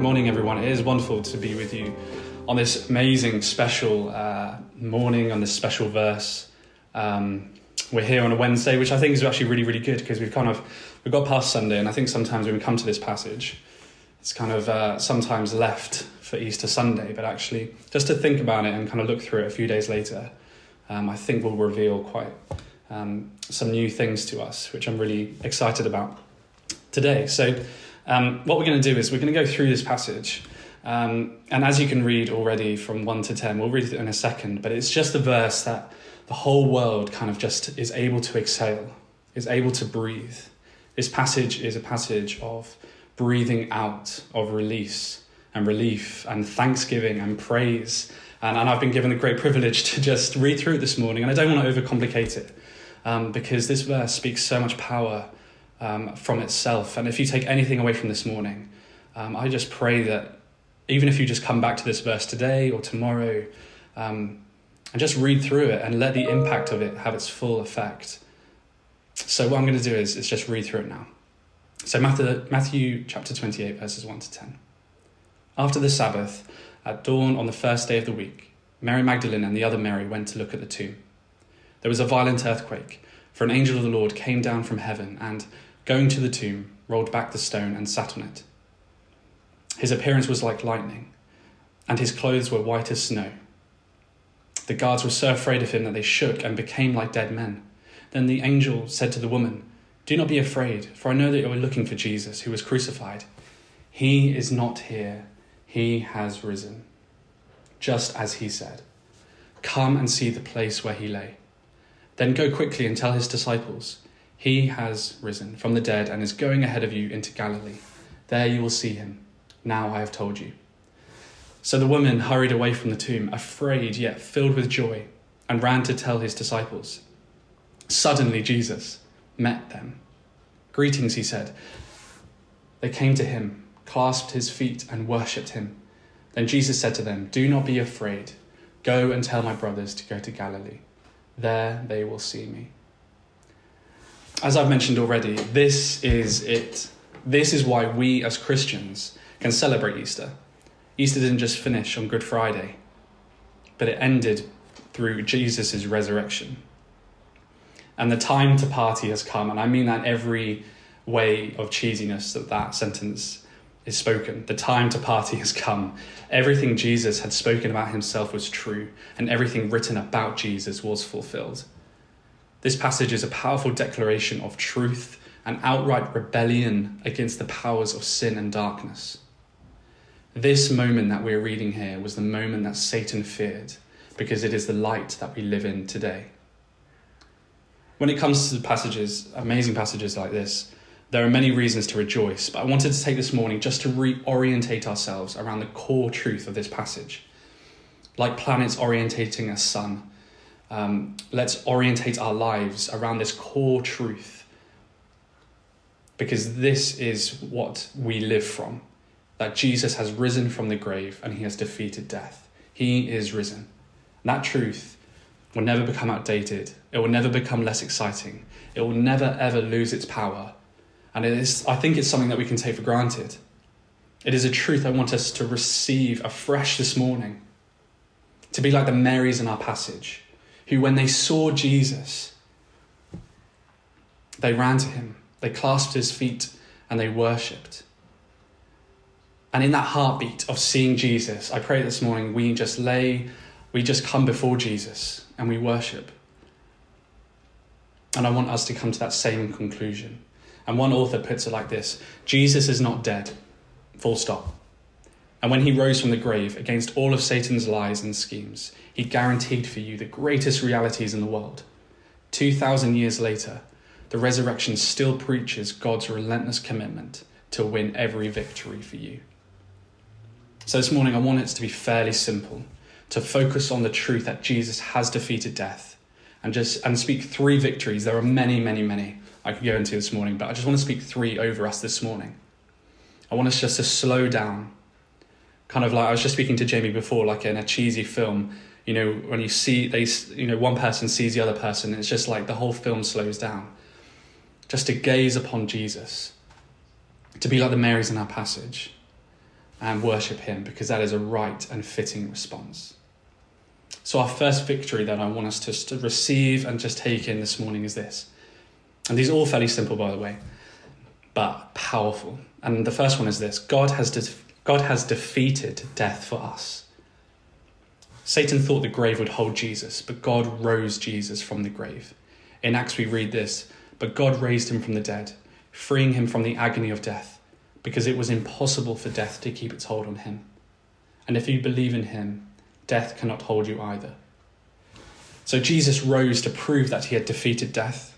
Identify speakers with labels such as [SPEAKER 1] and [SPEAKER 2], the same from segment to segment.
[SPEAKER 1] Morning, everyone. It is wonderful to be with you on this amazing, special uh, morning, on this special verse. Um, we're here on a Wednesday, which I think is actually really, really good because we've kind of we've got past Sunday, and I think sometimes when we come to this passage, it's kind of uh, sometimes left for Easter Sunday, but actually just to think about it and kind of look through it a few days later, um, I think will reveal quite um, some new things to us, which I'm really excited about today. So. Um, what we're going to do is we're going to go through this passage. Um, and as you can read already from 1 to 10, we'll read it in a second, but it's just a verse that the whole world kind of just is able to exhale, is able to breathe. This passage is a passage of breathing out, of release and relief and thanksgiving and praise. And, and I've been given the great privilege to just read through it this morning, and I don't want to overcomplicate it um, because this verse speaks so much power um, from itself. And if you take anything away from this morning, um, I just pray that even if you just come back to this verse today or tomorrow um, and just read through it and let the impact of it have its full effect. So, what I'm going to do is, is just read through it now. So, Matthew, Matthew chapter 28, verses 1 to 10. After the Sabbath, at dawn on the first day of the week, Mary Magdalene and the other Mary went to look at the tomb. There was a violent earthquake, for an angel of the Lord came down from heaven and, going to the tomb, rolled back the stone and sat on it. His appearance was like lightning, and his clothes were white as snow. The guards were so afraid of him that they shook and became like dead men. Then the angel said to the woman, Do not be afraid, for I know that you are looking for Jesus, who was crucified. He is not here, he has risen, just as he said. Come and see the place where he lay. Then go quickly and tell his disciples, He has risen from the dead and is going ahead of you into Galilee. There you will see him. Now I have told you. So the woman hurried away from the tomb, afraid yet filled with joy, and ran to tell his disciples. Suddenly Jesus met them. Greetings, he said. They came to him, clasped his feet, and worshipped him. Then Jesus said to them, Do not be afraid. Go and tell my brothers to go to Galilee. There they will see me. As I've mentioned already, this is it. This is why we as Christians can celebrate Easter. Easter didn't just finish on Good Friday, but it ended through Jesus' resurrection. And the time to party has come, and I mean that every way of cheesiness that that sentence is spoken. The time to party has come. Everything Jesus had spoken about himself was true, and everything written about Jesus was fulfilled. This passage is a powerful declaration of truth and outright rebellion against the powers of sin and darkness. This moment that we're reading here was the moment that Satan feared because it is the light that we live in today. When it comes to passages, amazing passages like this, there are many reasons to rejoice, but I wanted to take this morning just to reorientate ourselves around the core truth of this passage. Like planets orientating a sun, um, let's orientate our lives around this core truth because this is what we live from that Jesus has risen from the grave and he has defeated death. He is risen. And that truth will never become outdated, it will never become less exciting, it will never ever lose its power. And it is, I think it's something that we can take for granted. It is a truth I want us to receive afresh this morning. To be like the Marys in our passage, who, when they saw Jesus, they ran to him, they clasped his feet, and they worshipped. And in that heartbeat of seeing Jesus, I pray this morning we just lay, we just come before Jesus and we worship. And I want us to come to that same conclusion. And one author puts it like this Jesus is not dead, full stop. And when he rose from the grave against all of Satan's lies and schemes, he guaranteed for you the greatest realities in the world. 2,000 years later, the resurrection still preaches God's relentless commitment to win every victory for you. So this morning, I want it to be fairly simple to focus on the truth that Jesus has defeated death and just and speak three victories. There are many, many, many I could go into this morning, but I just want to speak three over us this morning. I want us just to slow down. Kind of like I was just speaking to Jamie before, like in a cheesy film, you know, when you see they, you know, one person sees the other person, it's just like the whole film slows down. Just to gaze upon Jesus, to be like the Marys in our passage, and worship Him because that is a right and fitting response. So, our first victory that I want us to, to receive and just take in this morning is this. And these are all fairly simple, by the way, but powerful. And the first one is this God has, de- God has defeated death for us. Satan thought the grave would hold Jesus, but God rose Jesus from the grave. In Acts, we read this But God raised him from the dead, freeing him from the agony of death, because it was impossible for death to keep its hold on him. And if you believe in him, death cannot hold you either. So Jesus rose to prove that he had defeated death.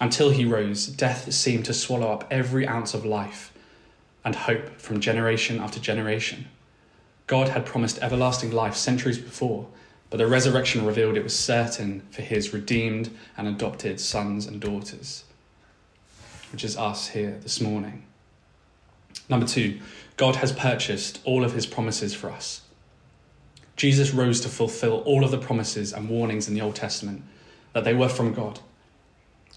[SPEAKER 1] Until he rose, death seemed to swallow up every ounce of life and hope from generation after generation. God had promised everlasting life centuries before, but the resurrection revealed it was certain for his redeemed and adopted sons and daughters, which is us here this morning. Number two, God has purchased all of his promises for us. Jesus rose to fulfill all of the promises and warnings in the Old Testament that they were from God.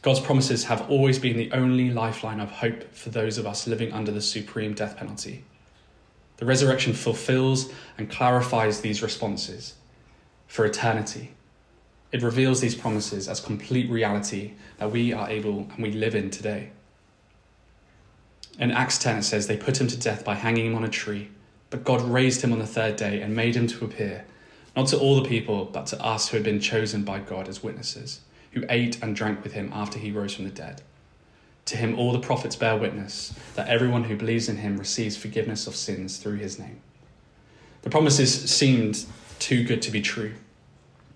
[SPEAKER 1] God's promises have always been the only lifeline of hope for those of us living under the supreme death penalty. The resurrection fulfills and clarifies these responses for eternity. It reveals these promises as complete reality that we are able and we live in today. In Acts 10, it says, They put him to death by hanging him on a tree, but God raised him on the third day and made him to appear, not to all the people, but to us who had been chosen by God as witnesses, who ate and drank with him after he rose from the dead. To him, all the prophets bear witness that everyone who believes in him receives forgiveness of sins through his name. The promises seemed too good to be true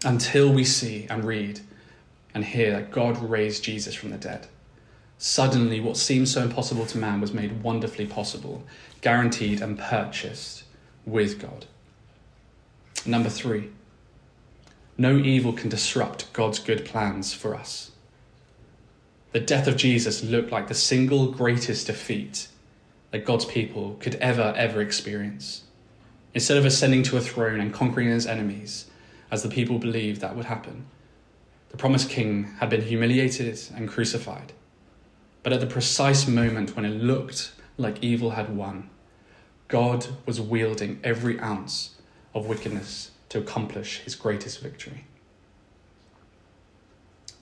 [SPEAKER 1] until we see and read and hear that God raised Jesus from the dead. Suddenly, what seemed so impossible to man was made wonderfully possible, guaranteed and purchased with God. Number three, no evil can disrupt God's good plans for us. The death of Jesus looked like the single greatest defeat that God's people could ever, ever experience. Instead of ascending to a throne and conquering his enemies, as the people believed that would happen, the promised king had been humiliated and crucified. But at the precise moment when it looked like evil had won, God was wielding every ounce of wickedness to accomplish his greatest victory.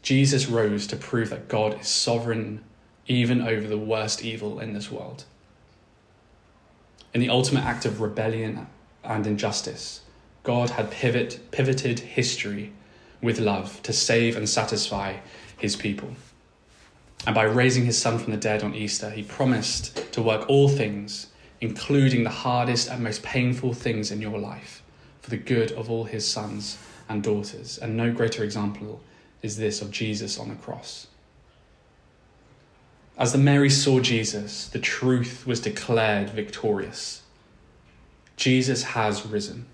[SPEAKER 1] Jesus rose to prove that God is sovereign even over the worst evil in this world. In the ultimate act of rebellion and injustice, God had pivot, pivoted history with love to save and satisfy his people. And by raising his son from the dead on Easter, he promised to work all things, including the hardest and most painful things in your life, for the good of all his sons and daughters. And no greater example is this of Jesus on the cross. As the Mary saw Jesus, the truth was declared victorious. Jesus has risen.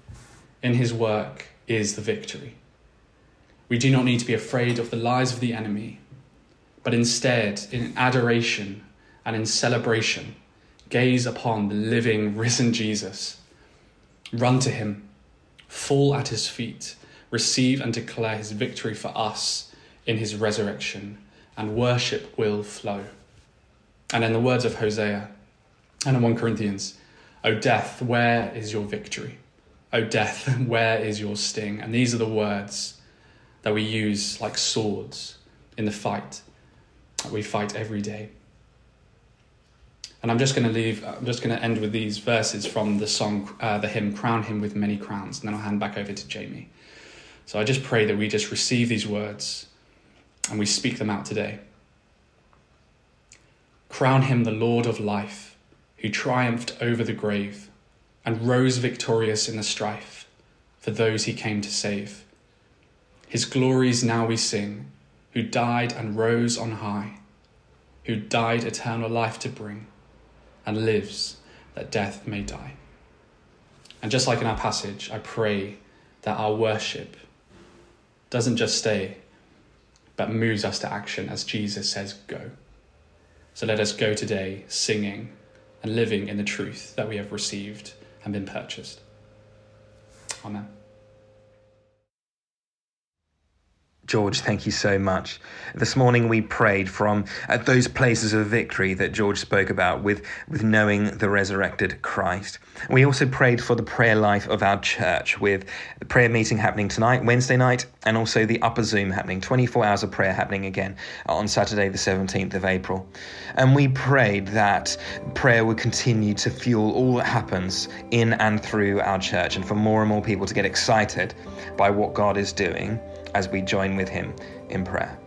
[SPEAKER 1] In his work is the victory. We do not need to be afraid of the lies of the enemy, but instead, in adoration and in celebration, gaze upon the living, risen Jesus. Run to him, fall at his feet, receive and declare his victory for us in his resurrection, and worship will flow. And in the words of Hosea and in 1 Corinthians, O death, where is your victory? O death, where is your sting? And these are the words that we use like swords in the fight that we fight every day. And I'm just going to leave, I'm just going to end with these verses from the song, uh, the hymn, Crown Him with Many Crowns, and then I'll hand back over to Jamie. So I just pray that we just receive these words and we speak them out today. Crown him the Lord of life, who triumphed over the grave and rose victorious in the strife for those he came to save. His glories now we sing, who died and rose on high, who died eternal life to bring, and lives that death may die. And just like in our passage, I pray that our worship doesn't just stay, but moves us to action as Jesus says, go. So let us go today singing and living in the truth that we have received and been purchased. Amen.
[SPEAKER 2] George, thank you so much. This morning we prayed from uh, those places of victory that George spoke about with, with knowing the resurrected Christ. We also prayed for the prayer life of our church with the prayer meeting happening tonight, Wednesday night, and also the upper Zoom happening, 24 hours of prayer happening again on Saturday, the 17th of April. And we prayed that prayer would continue to fuel all that happens in and through our church and for more and more people to get excited by what God is doing as we join with him in prayer.